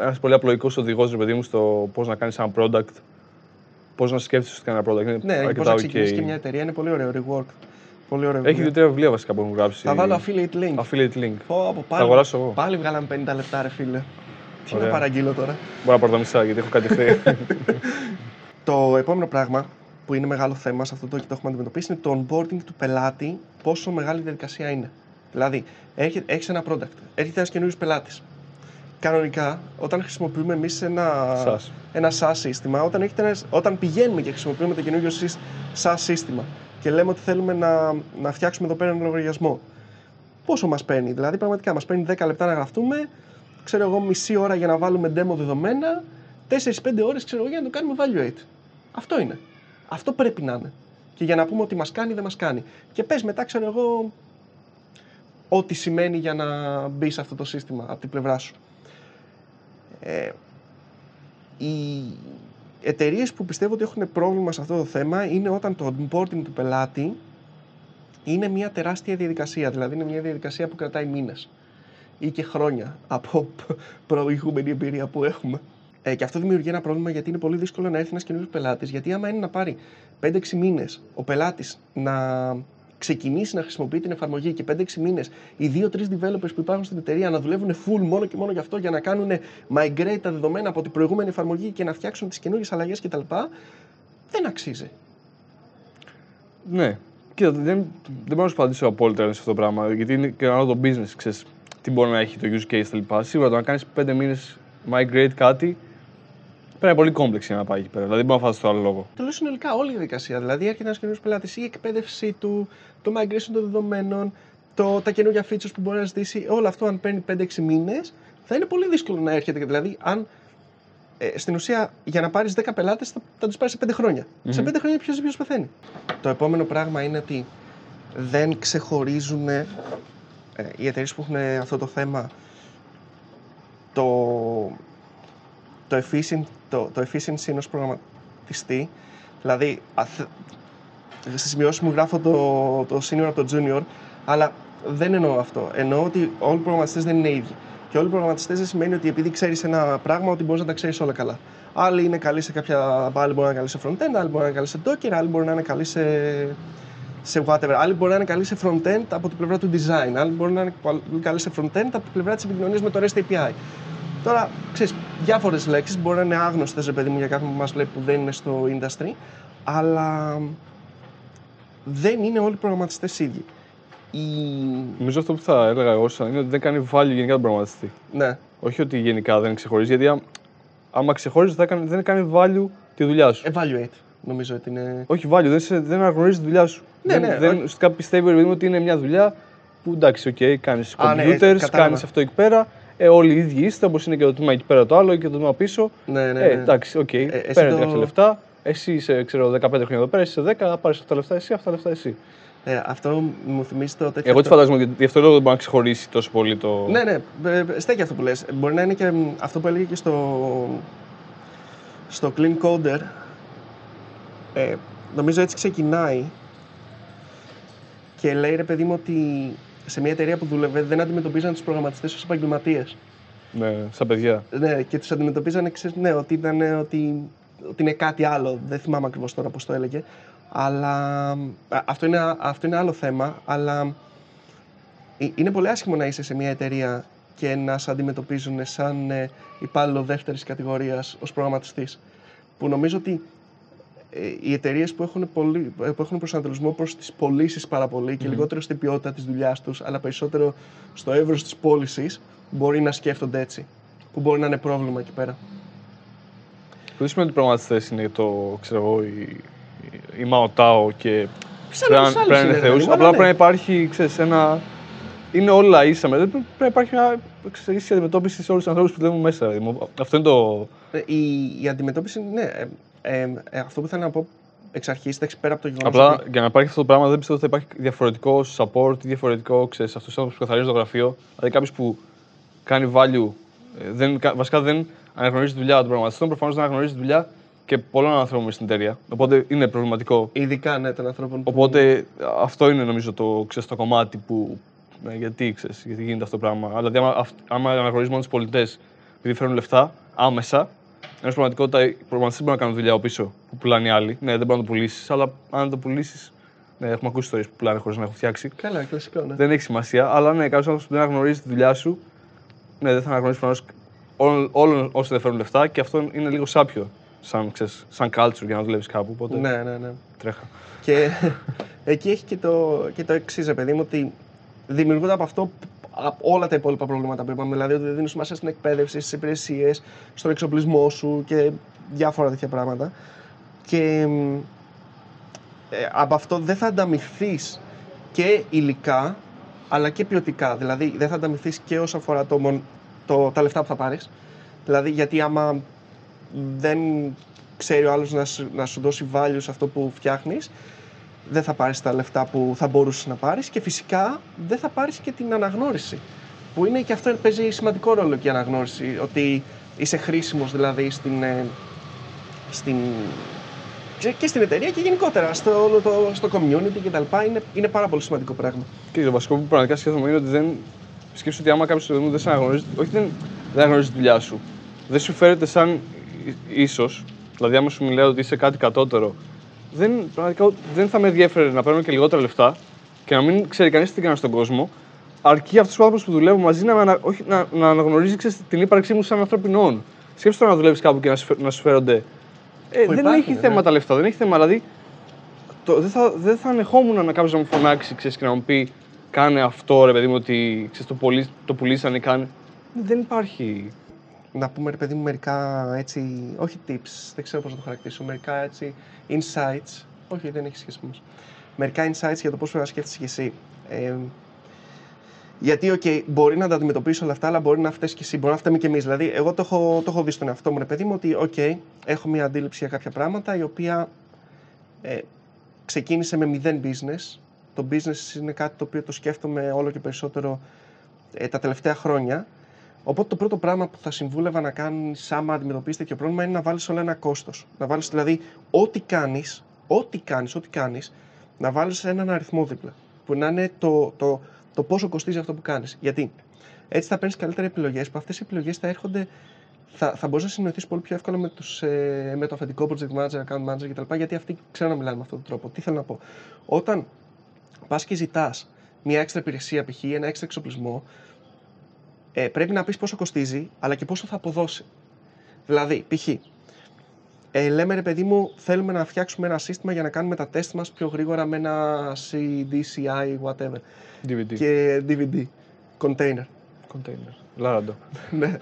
Speaker 2: ένας πολύ απλοϊκός οδηγός, ρε παιδί μου, στο πώς να κάνεις ένα product, πώς να σκέφτεσαι ότι κάνεις ένα product. Είναι
Speaker 1: Ναι, πώς
Speaker 2: αρκετά
Speaker 1: να
Speaker 2: ok.
Speaker 1: ξεκινήσει και μια εταιρεία είναι πολύ ωραίο rework. Πολύ ωραίο
Speaker 2: Έχει
Speaker 1: βιβλίο.
Speaker 2: δύο-τρία βιβλία βασικά που έχουν γράψει.
Speaker 1: Θα βάλω affiliate link.
Speaker 2: affiliate link.
Speaker 1: Πω, πω,
Speaker 2: Θα
Speaker 1: πάλι,
Speaker 2: αγοράσω εγώ.
Speaker 1: πάλι βγάλαμε 50 λεπτά ρε φίλε. Τι να
Speaker 2: Ωραία.
Speaker 1: παραγγείλω τώρα;
Speaker 2: Μπορώ να πάρω τα μισά γιατί έχω κάτι χρέη. (laughs)
Speaker 1: Το επόμενο πράγμα που είναι μεγάλο θέμα σε αυτό το και το έχουμε αντιμετωπίσει είναι το onboarding του πελάτη, πόσο μεγάλη διαδικασία είναι. Δηλαδή, έχει ένα product, έρχεται ένας καινούριο πελάτης. Κανονικά, όταν χρησιμοποιούμε εμείς ένα,
Speaker 2: Σας.
Speaker 1: ένα SaaS σύστημα, όταν, έχετε ένας, όταν πηγαίνουμε και χρησιμοποιούμε το καινούριο σys- SaaS σύστημα και λέμε ότι θέλουμε να, να φτιάξουμε εδώ πέρα ένα λογαριασμό, πόσο μας παίρνει. Δηλαδή, πραγματικά μας παίρνει 10 λεπτά να γραφτούμε, ξέρω εγώ, μισή ώρα για να βάλουμε demo δεδομένα, 4-5 ώρες ξέρω εγώ, για να το κάνουμε evaluate. Αυτό είναι. Αυτό πρέπει να είναι. Και για να πούμε ότι μας κάνει, δεν μας κάνει. Και πες μετά, ξέρω εγώ, ό,τι σημαίνει για να μπει σε αυτό το σύστημα από την πλευρά σου. Ε, οι εταιρείες που πιστεύω ότι έχουν πρόβλημα σε αυτό το θέμα είναι όταν το onboarding του πελάτη είναι μια τεράστια διαδικασία. Δηλαδή είναι μια διαδικασία που κρατάει μήνες ή και χρόνια από προηγούμενη εμπειρία που έχουμε. Ε, και αυτό δημιουργεί ένα πρόβλημα γιατί είναι πολύ δύσκολο να έρθει ένας καινούριο πελάτης. Γιατί άμα είναι να πάρει 5-6 μήνες ο πελάτης να ξεκινήσει να χρησιμοποιεί την εφαρμογή και 5-6 μήνες οι 2-3 developers που υπάρχουν στην εταιρεία να δουλεύουν full μόνο και μόνο γι' αυτό για να κάνουν migrate τα δεδομένα από την προηγούμενη εφαρμογή και να φτιάξουν τις καινούριε αλλαγές κτλ. Δεν αξίζει.
Speaker 2: Ναι. Κοίτα, δεν, δεν μπορώ να σου απαντήσω απόλυτα σε αυτό το πράγμα. Γιατί είναι και ένα άλλο το business, ξέρεις, τι μπορεί να έχει το use case κτλ. Σίγουρα το να κάνεις πέντε μήνες migrate κάτι πρέπει να είναι πολύ complex για να πάει εκεί πέρα. Δηλαδή δεν μπορεί να φάσει το άλλο λόγο.
Speaker 1: Τελείω συνολικά όλη η διαδικασία. Δηλαδή, έρχεται ένας καινούριο πελάτης, η εκπαίδευσή του, το migration των δεδομένων, το, τα καινούργια features που μπορεί να ζητήσει, όλο αυτό αν παίρνει 5-6 μήνες, θα είναι πολύ δύσκολο να έρχεται. Δηλαδή, αν ε, στην ουσία για να πάρεις 10 πελάτες θα, θα τους πάρεις σε 5 χρόνια. Σε 5 χρόνια ποιος ποιος πεθαίνει. Το επόμενο πράγμα είναι ότι δεν ξεχωρίζουν ε, οι εταιρείες που έχουν αυτό το θέμα το, το, efficient, το, το efficiency ενός προγραμματιστή. Δηλαδή, αθ- στις σημειώσεις μου γράφω το, το senior από το junior, αλλά δεν εννοώ αυτό. Εννοώ ότι όλοι οι προγραμματιστές δεν είναι ίδιοι. Και όλοι οι προγραμματιστές δεν σημαίνει ότι επειδή ξέρεις ένα πράγμα ότι μπορείς να τα ξέρεις όλα καλά. Άλλοι είναι καλοί σε κάποια. Άλλοι μπορεί να είναι καλοί σε front-end, άλλοι μπορεί να είναι καλοί σε Docker, άλλοι μπορεί να είναι καλοί σε, σε whatever. Άλλοι μπορεί να είναι καλοί σε front-end από την πλευρά του design. Άλλοι μπορεί να είναι πολύ καλοί σε front-end από την πλευρά της επικοινωνίας με το REST API. Τώρα, ξέρεις, διάφορες λέξεις μπορεί να είναι άγνωστες, ρε παιδί μου, για κάποιον που μας βλέπει που δεν είναι στο industry, αλλά δεν είναι όλοι οι προγραμματιστές ίδιοι. η...
Speaker 2: Νομίζω αυτό που θα έλεγα εγώ σαν είναι ότι δεν κάνει value γενικά τον προγραμματιστή.
Speaker 1: Ναι,
Speaker 2: Όχι ότι γενικά δεν ξεχωρίζει, γιατί α- άμα ξεχωρίζει θα κάνει, δεν κάνει value τη δουλειά σου.
Speaker 1: evaluate νομίζω ότι είναι...
Speaker 2: Όχι value, δεν, σε, δεν αναγνωρίζει τη δουλειά σου.
Speaker 1: Ναι,
Speaker 2: δεν,
Speaker 1: ναι,
Speaker 2: δεν,
Speaker 1: όχι.
Speaker 2: ουσιαστικά πιστεύει ρε παιδί μου, ότι είναι μια δουλειά που εντάξει, οκ, κάνεις
Speaker 1: Α, ναι,
Speaker 2: computers,
Speaker 1: κατάλαβα.
Speaker 2: κάνεις αυτό εκεί πέρα. Ε, όλοι οι ίδιοι είστε, όπως είναι και το τμήμα εκεί πέρα το άλλο και το τμήμα πίσω.
Speaker 1: Ναι, ναι,
Speaker 2: Ε,
Speaker 1: ναι.
Speaker 2: εντάξει, οκ,
Speaker 1: εσύ
Speaker 2: παίρνετε
Speaker 1: το-
Speaker 2: κάποια λεφτά. Εσύ είσαι, ξέρω, 15 χρόνια εδώ πέρα, εσύ είσαι 10, θα πάρεις αυτά τα λεφτά εσύ, αυτά τα λεφτά εσύ.
Speaker 1: Ε, αυτό μου θυμίζει το τέτοιο...
Speaker 2: Εγώ τι
Speaker 1: αυτό-
Speaker 2: φαντάζομαι ότι γι' αυτό λόγο δεν μπορεί να ξεχωρίσει τόσο πολύ το.
Speaker 1: Ναι, ναι, ε, ε, στέκει αυτό που λες. Μπορεί να είναι και μ, αυτό που έλεγε και στο, στο Clean Coder. Ε, νομίζω έτσι ξεκινάει και λέει ρε παιδί μου ότι σε μια εταιρεία που δούλευε δεν αντιμετωπίζαν τους προγραμματιστές ως επαγγελματίες.
Speaker 2: ναι, σαν παιδιά.
Speaker 1: Ναι, και τους αντιμετωπίζανε, ξέρεις, ναι, ότι, ήταν, ε, ότι, ότι είναι κάτι άλλο. Δεν θυμάμαι ακριβώς τώρα πώς το έλεγε. Αλλά α, αυτό είναι, αυτό είναι άλλο θέμα. Αλλά ε, είναι πολύ άσχημο να είσαι σε μια εταιρεία και να σε αντιμετωπίζουν σαν ε, υπάλληλο δεύτερης κατηγορίας ως προγραμματιστής. Που νομίζω ότι ε, οι εταιρείες που έχουν, πολύ, ε, που έχουν προσανατολισμό προς τις πωλήσεις πάρα πολύ και λιγότερο στην ποιότητα της δουλειάς τους, αλλά περισσότερο στο εύρος της πώλησης, μπορεί να σκέφτονται έτσι. Που μπορεί να είναι πρόβλημα εκεί πέρα.
Speaker 2: Το δεν σημαίνει ότι οι προγραμματιστέ είναι το, ξέρω εγώ, η, η, η Μαοτάο και
Speaker 1: Σαν
Speaker 2: πρέπει,
Speaker 1: όλους
Speaker 2: να-
Speaker 1: τους
Speaker 2: πρέπει να
Speaker 1: άλλους
Speaker 2: είναι
Speaker 1: είναι,
Speaker 2: θεούς.
Speaker 1: λίγο,
Speaker 2: Απλά
Speaker 1: αλλά
Speaker 2: πρέπει να
Speaker 1: ναι.
Speaker 2: υπάρχει, ξέρεις, ένα... Είναι όλα ίσα μέσα. Πρέπει να υπάρχει μια ξέρεις, ίση αντιμετώπιση σε όλους τους ανθρώπους που δουλεύουν μέσα. ρε. Μου- Αυτό είναι το...
Speaker 1: Ε, Η, η αντιμετώπιση, ναι. Ε, ε, ε, αυτό που θέλω να πω εξ αρχής, εντάξει, πέρα από το γεγονός.
Speaker 2: Απλά για να υπάρχει αυτό το πράγμα δεν πιστεύω ότι θα υπάρχει διαφορετικό support ή διαφορετικό, ξέρεις, αυτούς τους άνθρωπους που καθαρίζουν το γραφείο. Δηλαδή κάποιος που κάνει value, ε, δεν, κα- βασικά δεν αναγνωρίζει τη δουλειά των προγραμματιστών, προφανώς δεν αναγνωρίζει τη δουλειά και πολλών ανθρώπων στην εταιρεία. Οπότε είναι προβληματικό
Speaker 1: Ειδικά ναι, των ανθρώπων. που-
Speaker 2: Οπότε αυτό είναι νομίζω το, ξέρεις, το κομμάτι που. Ναι, γιατί, ξέρεις, γιατί γίνεται αυτό το πράγμα. Αλλά δηλαδή, άμα, αυ- άμα αναγνωρίζει μόνο τους πολιτές επειδή φέρνουν λεφτά άμεσα, ενώ στην πραγματικότητα οι προγραμματιστές μπορούν να κάνουν δουλειά από πίσω που πουλάνε οι άλλοι. Ναι, δεν μπορείς να το πουλήσεις, αλλά αν το πουλήσεις. Ναι, έχουμε ακούσει ιστορίες που πουλάνε χωρίς να έχουν φτιάξει.
Speaker 1: Καλά, κλασικό, ναι.
Speaker 2: Δεν έχει σημασία, αλλά ναι, κάποιος άνθρωπος που δεν αναγνωρίζει τη δουλειά σου, ναι, δεν θα αναγνωρίσει προφανώς όλων, όλων όσοι δεν φέρνουν λεφτά και αυτό είναι λίγο σάπιο σαν, ξέρεις, σαν culture για να δουλεύεις κάπου. Οπότε
Speaker 1: Ναι, ναι, ναι.
Speaker 2: τρέχα.
Speaker 1: Και (laughs) εκεί έχει και το, και το εξής, ρε παιδί μου, ότι δημιουργούνται από αυτό από όλα τα υπόλοιπα προβλήματα που είπαμε. Δηλαδή ότι δεν δίνει σημασία στην εκπαίδευση, στις υπηρεσίες, στον εξοπλισμό σου και διάφορα τέτοια πράγματα. Και μ, ε, από αυτό δεν θα ανταμυφθεί και υλικά αλλά και ποιοτικά. Δηλαδή δεν θα ανταμυφθεί και όσον αφορά το, μον- το, τα λεφτά που θα πάρεις. Δηλαδή γιατί άμα δεν ξέρει ο άλλος να, σου- να σου δώσει value σε αυτό που φτιάχνεις, δεν θα πάρεις τα λεφτά που θα μπορούσες να πάρεις και φυσικά δεν θα πάρεις και την αναγνώριση. Που είναι και αυτό παίζει σημαντικό ρόλο και η αναγνώριση, ότι είσαι χρήσιμος δηλαδή στην, ε, στην, και- και στην εταιρεία και γενικότερα στο, όλο το, στο community κτλ. Είναι, είναι πάρα πολύ σημαντικό πράγμα.
Speaker 2: Και το βασικό που πραγματικά σκέφτομαι είναι ότι δεν. Σκέφτομαι ότι άμα κάποιος δεν σε αναγνωρίζει, όχι δεν, δεν αναγνωρίζει τη δουλειά σου, δεν σου φέρεται σαν ίσως, δηλαδή άμα σου μιλάει ότι είσαι κάτι κατώτερο, δεν, πραγματικά δεν θα με ενδιαφέρει να παίρνω και λιγότερα λεφτά και να μην ξέρει κανείς τι κάνω στον κόσμο, αρκεί αυτού του άνθρωπου που δουλεύουν μαζί να, με ανα- όχι, να, να αναγνωρίζει ξέρεις, την ύπαρξή μου σαν ανθρωπινών. Σκέψτε τώρα να δουλεύεις κάπου και να σου, φε- να σου φέρονται. Ε, δεν
Speaker 1: υπάρχει,
Speaker 2: έχει
Speaker 1: ναι.
Speaker 2: θέμα τα λεφτά, δεν έχει θέμα. Δηλαδή, το, δεν, θα, δεν θα ανεχόμουν να κάποιος να μου φωνάξει ξέρεις, και να μου πει κάνε αυτό ρε παιδί μου ότι ξέρεις, το, πουλή, το πουλήσανε κάνε. Δεν υπάρχει.
Speaker 1: Να πούμε ρε παιδί μου μερικά έτσι, όχι tips, δεν ξέρω πώς να το χαρακτηρίσω, μερικά έτσι insights, όχι δεν έχει σχέση μας, μερικά insights για το πώς πρέπει να σκέφτεσαι και εσύ. Ε, γιατί, οκ, μπορεί να τα αντιμετωπίσει όλα αυτά, αλλά μπορεί να φταίει και εσύ, μπορεί να φταίμε και εμείς. Δηλαδή, εγώ το έχω, το έχω δει στον εαυτό μου, ρε παιδί μου, ότι, οκ, έχω μια αντίληψη για κάποια πράγματα, η οποία ε, ξεκίνησε με μηδέν business. Το business είναι κάτι το οποίο το σκέφτομαι όλο και περισσότερο ε, τα τελευταία χρόνια. Οπότε το πρώτο πράγμα που θα συμβούλευα να κάνεις άμα αντιμετωπίσει τέτοιο πρόβλημα είναι να βάλεις όλα ένα κόστος. Να βάλεις δηλαδή ό,τι κάνεις, ό,τι κάνεις, ό,τι κάνεις, να βάλεις έναν αριθμό δίπλα. Που να είναι το, το, το πόσο κοστίζει αυτό που κάνεις. Γιατί έτσι θα παίρνεις καλύτερα επιλογές, που αυτές οι επιλογές θα έρχονται. Θα, θα μπορείς να συνοηθείς πολύ πιο εύκολα με, τους, ε, με το αφεντικό project manager, account manager κτλ. Γιατί αυτοί ξέρουν να μιλάνε με αυτόν τον τρόπο. Τι θέλω να πω; Όταν πας και ζητάς μια έξτρα υπηρεσία, π.χ. ένα έξτρα εξοπλισμό, ε, πρέπει να πεις πόσο κοστίζει, αλλά και πόσο θα αποδώσει. Δηλαδή, π.χ. ε, λέμε ρε παιδί μου, θέλουμε να φτιάξουμε ένα σύστημα για να κάνουμε τα τεστ μας πιο γρήγορα με ένα CD, CI, whatever.
Speaker 2: DVD.
Speaker 1: Και DVD, container.
Speaker 2: Container. Λάραντο. (laughs)
Speaker 1: ναι.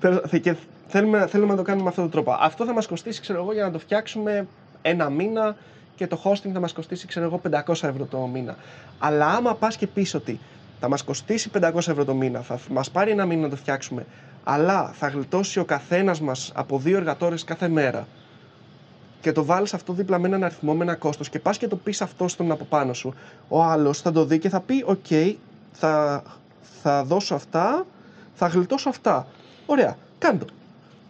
Speaker 1: Θέλ- Και θέλουμε, θέλουμε να το κάνουμε με αυτόν τον τρόπο. Αυτό θα μας κοστίσει, ξέρω εγώ, για να το φτιάξουμε ένα μήνα και το hosting θα μας κοστίσει, ξέρω εγώ, 500 ευρώ το μήνα. Αλλά άμα πας και πεις ότι θα μας κοστίσει 500 ευρώ το μήνα, θα μας πάρει ένα μήνα να το φτιάξουμε, αλλά θα γλιτώσει ο καθένας μας από δύο εργατόρες κάθε μέρα και το βάλεις αυτό δίπλα με έναν αριθμό, με ένα κόστος και πας και το πεις αυτό στον από πάνω σου, ο άλλος θα το δει και θα πει «ΟΚ, θα, θα δώσω αυτά, θα γλιτώσω αυτά». Ωραία, κάνε το.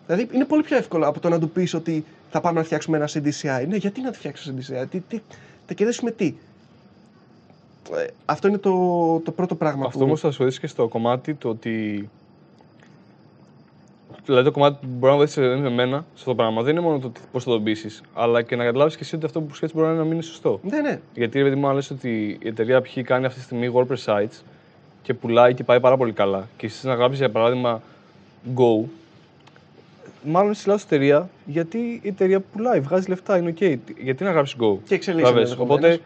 Speaker 1: Δηλαδή είναι πολύ πιο εύκολο από το να του πεις ότι θα πάμε να φτιάξουμε ένα CDCI. Ναι, γιατί να το φτιάξεις CDCI, τι, τι, θα κερδίσουμε τι. Ε, αυτό είναι το, το πρώτο πράγμα
Speaker 2: Αυτό
Speaker 1: που...
Speaker 2: όμως θα σου βοηθήσει και στο κομμάτι το ότι. Δηλαδή το κομμάτι που μπορεί να βοηθήσει εμένα σε αυτό το πράγμα δεν είναι μόνο το πώς θα το πείσει, αλλά και να καταλάβεις και εσύ ότι αυτό που σκέφτεσαι μπορεί να μην είναι σωστό.
Speaker 1: Ναι, ναι.
Speaker 2: Γιατί ρε παιδί μου, αν λες ότι η εταιρεία π.χ. κάνει αυτή τη στιγμή WordPress sites και πουλάει και πάει πάρα πολύ καλά, και εσύ να γράψεις για παράδειγμα Go, μάλλον είσαι λάθος εταιρεία γιατί η εταιρεία πουλάει, βγάζει λεφτά, είναι OK. Γιατί να γράψεις Go;
Speaker 1: Και εξελίσσεται
Speaker 2: Κατάλαβες.
Speaker 1: ενδεχομένως.
Speaker 2: Οπότε,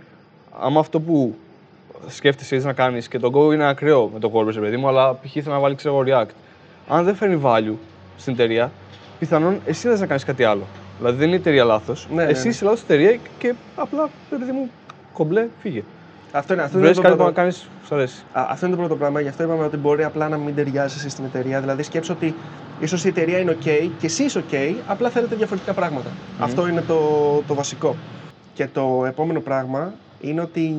Speaker 2: άμα αυτό που σκέφτεσαι εσύ να κάνεις και το Go είναι ακραίο με το WordPress, ρε παιδί μου, αλλά π.χ. θέλει να βάλει ξέρω, εγώ, React. Αν δεν φέρνει value στην εταιρεία, πιθανόν εσύ δεν θα κάνεις κάτι άλλο. Δηλαδή δεν είναι η εταιρεία λάθος.
Speaker 1: Ναι, ναι,
Speaker 2: εσύ
Speaker 1: ναι.
Speaker 2: είσαι λάθος εταιρεία και απλά, ρε παιδί μου, κομπλέ, φύγε.
Speaker 1: Αυτό είναι, αυτό είναι
Speaker 2: Βρες
Speaker 1: το
Speaker 2: κάτι που
Speaker 1: πρώτο.
Speaker 2: να κάνεις, σου αρέσει.
Speaker 1: Α, αυτό είναι το πρώτο πράγμα. Γι' αυτό είπαμε ότι μπορεί απλά να μην ταιριάζει εσύ στην εταιρεία. Δηλαδή, σκέψω ότι ίσως η εταιρεία είναι OK και εσύ είσαι OK, απλά θέλετε διαφορετικά πράγματα. Αυτό είναι το, το βασικό. Και το επόμενο πράγμα είναι ότι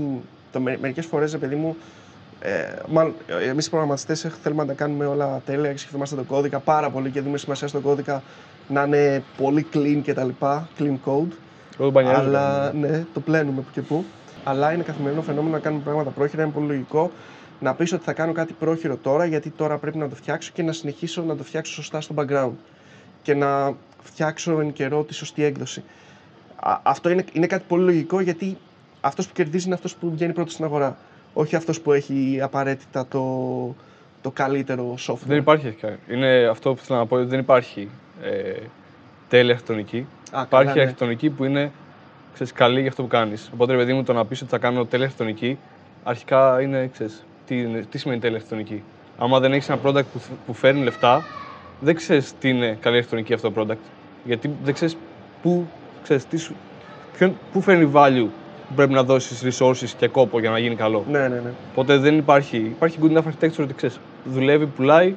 Speaker 1: το, μερικές φορές, παιδί μου, ε, μάλλον εμείς οι προγραμματιστές θέλουμε να τα κάνουμε όλα τέλεια και σκεφτόμαστε τον κώδικα πάρα πολύ και δίνουμε σημασία στον κώδικα να είναι πολύ clean κτλ. Clean code.
Speaker 2: Εγώ τον πανιάζω.
Speaker 1: Αλλά ναι, το πλένουμε που και που. Αλλά είναι καθημερινό φαινόμενο να κάνουμε πράγματα πρόχειρα. Είναι πολύ λογικό να πεις ότι θα κάνω κάτι πρόχειρο τώρα, γιατί τώρα πρέπει να το φτιάξω και να συνεχίσω να το φτιάξω σωστά στο background. Και να φτιάξω εν καιρό τη σωστή έκδοση. Α, αυτό είναι, είναι κάτι πολύ λογικό γιατί αυτός που κερδίζει είναι αυτός που βγαίνει πρώτος στην αγορά. Όχι αυτός που έχει απαραίτητα το, το καλύτερο software.
Speaker 2: Δεν υπάρχει αρχικά. Είναι αυτό που θέλω να πω, ότι δεν υπάρχει ε, τέλεια αρχιτεκτονική.
Speaker 1: Α,
Speaker 2: υπάρχει
Speaker 1: καλά, ναι.
Speaker 2: αρχιτεκτονική που είναι ξέρεις, καλή για αυτό που κάνεις. Οπότε, ρε παιδί μου, το να πεις ότι θα κάνω τέλεια αρχιτεκτονική, αρχικά είναι, ξέρεις, τι, είναι, τι σημαίνει τέλεια αρχιτεκτονική. Άμα δεν έχεις ένα product που, που φέρνει λεφτά, δεν ξέρεις τι είναι καλή αρχιτεκτονική αυτό το product. Γιατί δεν ξέρεις πού, ξέρεις, τι σου, ποιον, πού φέρνει value που πρέπει να δώσεις resources και κόπο για να γίνει καλό.
Speaker 1: Ναι, ναι, ναι.
Speaker 2: Οπότε δεν υπάρχει. Υπάρχει good enough architecture ότι ξέρεις. Δουλεύει, πουλάει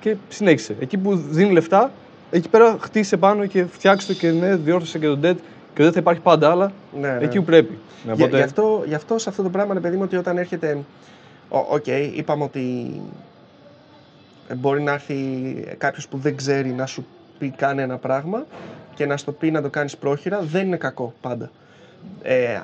Speaker 2: και συνέχισε. Εκεί που δίνει λεφτά, εκεί πέρα χτίσε πάνω και φτιάξε το και ναι, διόρθωσε και τον dead και δεν θα υπάρχει πάντα άλλα.
Speaker 1: ναι, ναι.
Speaker 2: Εκεί που πρέπει. Ναι,
Speaker 1: Για,
Speaker 2: οπότε,
Speaker 1: γι, αυτό, γι' αυτό σε αυτό το πράγμα, ρε παιδί μου, ότι όταν έρχεται. ο- Οκ, είπαμε ότι ε, μπορεί να έρθει κάποιος που δεν ξέρει να σου πει κάνε ένα πράγμα και να στο πει να το κάνεις πρόχειρα, δεν είναι κακό πάντα. Ε,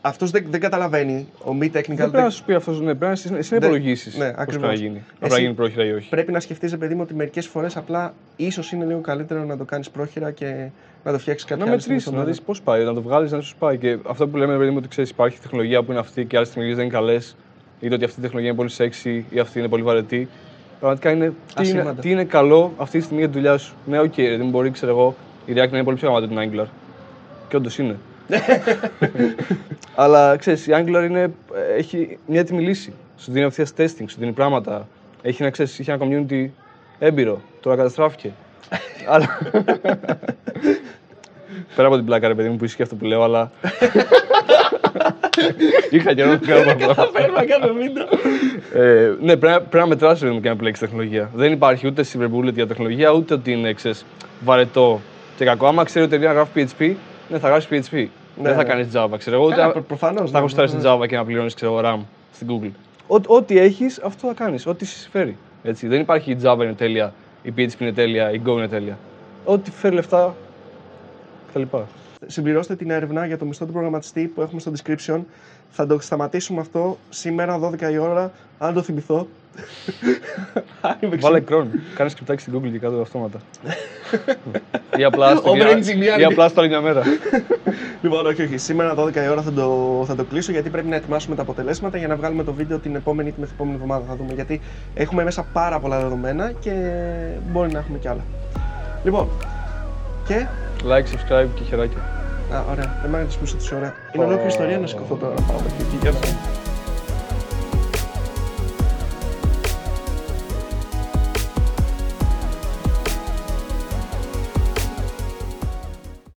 Speaker 1: αυτός δεν, δεν καταλαβαίνει, ο μη technical
Speaker 2: δεν πρέπει να σου πει αυτός, ναι, πρέπει να εσύ, εσύ να
Speaker 1: Δεν-
Speaker 2: υπολογίσεις
Speaker 1: ναι,
Speaker 2: πώς πρέπει να
Speaker 1: ακριβώς.
Speaker 2: γίνει. Αν
Speaker 1: Εσύ-
Speaker 2: πρέπει να γίνει πρόχειρα ή όχι.
Speaker 1: πρέπει να σκεφτείς, ρε παιδί μου, ότι μερικές φορές απλά ίσως είναι λίγο καλύτερο να το κάνεις πρόχειρα και να το φτιάξεις κάποια
Speaker 2: Να
Speaker 1: άλλη στιγμή
Speaker 2: μετρήσεις,
Speaker 1: στον
Speaker 2: να
Speaker 1: άλλο.
Speaker 2: δεις πώς πάει, να το βγάλεις, να σου πάει. Και αυτό που λέμε, παιδί μου, ότι ξέρεις, υπάρχει τεχνολογία που είναι αυτή και άλλες τεχνολογίες δεν είναι καλές, είτε ότι αυτή η τεχνολογία είναι πολύ sexy ή αυτή είναι πολύ βαρετή. Πραγματικά είναι τι, είναι
Speaker 1: Ασήμαντα.
Speaker 2: τι είναι καλό αυτή τη στιγμή για τη δουλειά σου. Ναι, ok, okay, δεν μπορεί, ξέρω εγώ, η React να είναι πολύ πιο γαμάτη από την Angular. Και όντως είναι. (laughs) Αλλά ξέρεις, η Angular είναι, έχει μια έτοιμη λύση. Σου δίνει απευθείας testing, σου δίνει πράγματα. Έχει ένα, ξέρεις, είχε ένα community έμπειρο. Τώρα καταστράφηκε. (laughs) Αλλά. Πέρα από την πλάκα, ρε παιδί μου, που ισχύει αυτό που λέω, αλλά. (laughs) Είχα καιρό να κάνω αυτό.
Speaker 1: Καταφέρουμε να κάνουμε βίντεο.
Speaker 2: Ε, ναι, πρέπει, να- πρέπει να μετράσει παιδί μου, και να επιλέξεις τεχνολογία. Δεν υπάρχει ούτε silver bullet για τεχνολογία, ούτε ότι είναι ξέρεις, βαρετό και κακό. Άμα ξέρει ότι η εταιρεία γράφεις PHP, ναι, θα γράψεις PHP. Δεν θα
Speaker 1: ναι.
Speaker 2: κάνεις Java, ξέρω εγώ.
Speaker 1: Καλά,
Speaker 2: Ούτε
Speaker 1: προ- προφανώς,
Speaker 2: Θα
Speaker 1: ναι,
Speaker 2: γουστάρεις
Speaker 1: ναι,
Speaker 2: στην Java και να πληρώνεις RAM στην Google. Ό- Ό,τι έχεις, αυτό θα κάνεις. Ό,τι σε συμφέρει. Έτσι. Δεν υπάρχει η Java είναι τέλεια, η PHP είναι τέλεια, η Go είναι τέλεια. Ό,τι φέρει λεφτά κτλ.
Speaker 1: Συμπληρώστε την έρευνα για το μισθό του προγραμματιστή που έχουμε στο description. Θα το σταματήσουμε αυτό σήμερα 12 η ώρα, αν το θυμηθώ. Αν είμαι
Speaker 2: Βάλε
Speaker 1: ξύπνη.
Speaker 2: Chrome. Κάνεις κρυπτάκι στην Google και κάτω αυτόματα. ή απλά στο
Speaker 1: Ο brain engineer.
Speaker 2: ή απλά στο άλλη μια μέρα.
Speaker 1: Λοιπόν, όχι, όχι. Σήμερα 12 η ώρα θα το, θα το κλείσω γιατί πρέπει να ετοιμάσουμε τα αποτελέσματα για να βγάλουμε το βίντεο την επόμενη ή τη μεθεπόμενη εβδομάδα. Θα δούμε γιατί έχουμε μέσα πάρα πολλά δεδομένα και μπορεί να έχουμε κι άλλα. Λοιπόν, και
Speaker 2: Like, subscribe και χεράκια.
Speaker 1: Α, ωραία. Δεν μ' άρεσε που είσαι τόσο ωραία. Είναι ολόκληρη ιστορία να σηκωθώ τώρα να πάω μέχρι εκεί. Γεια σου.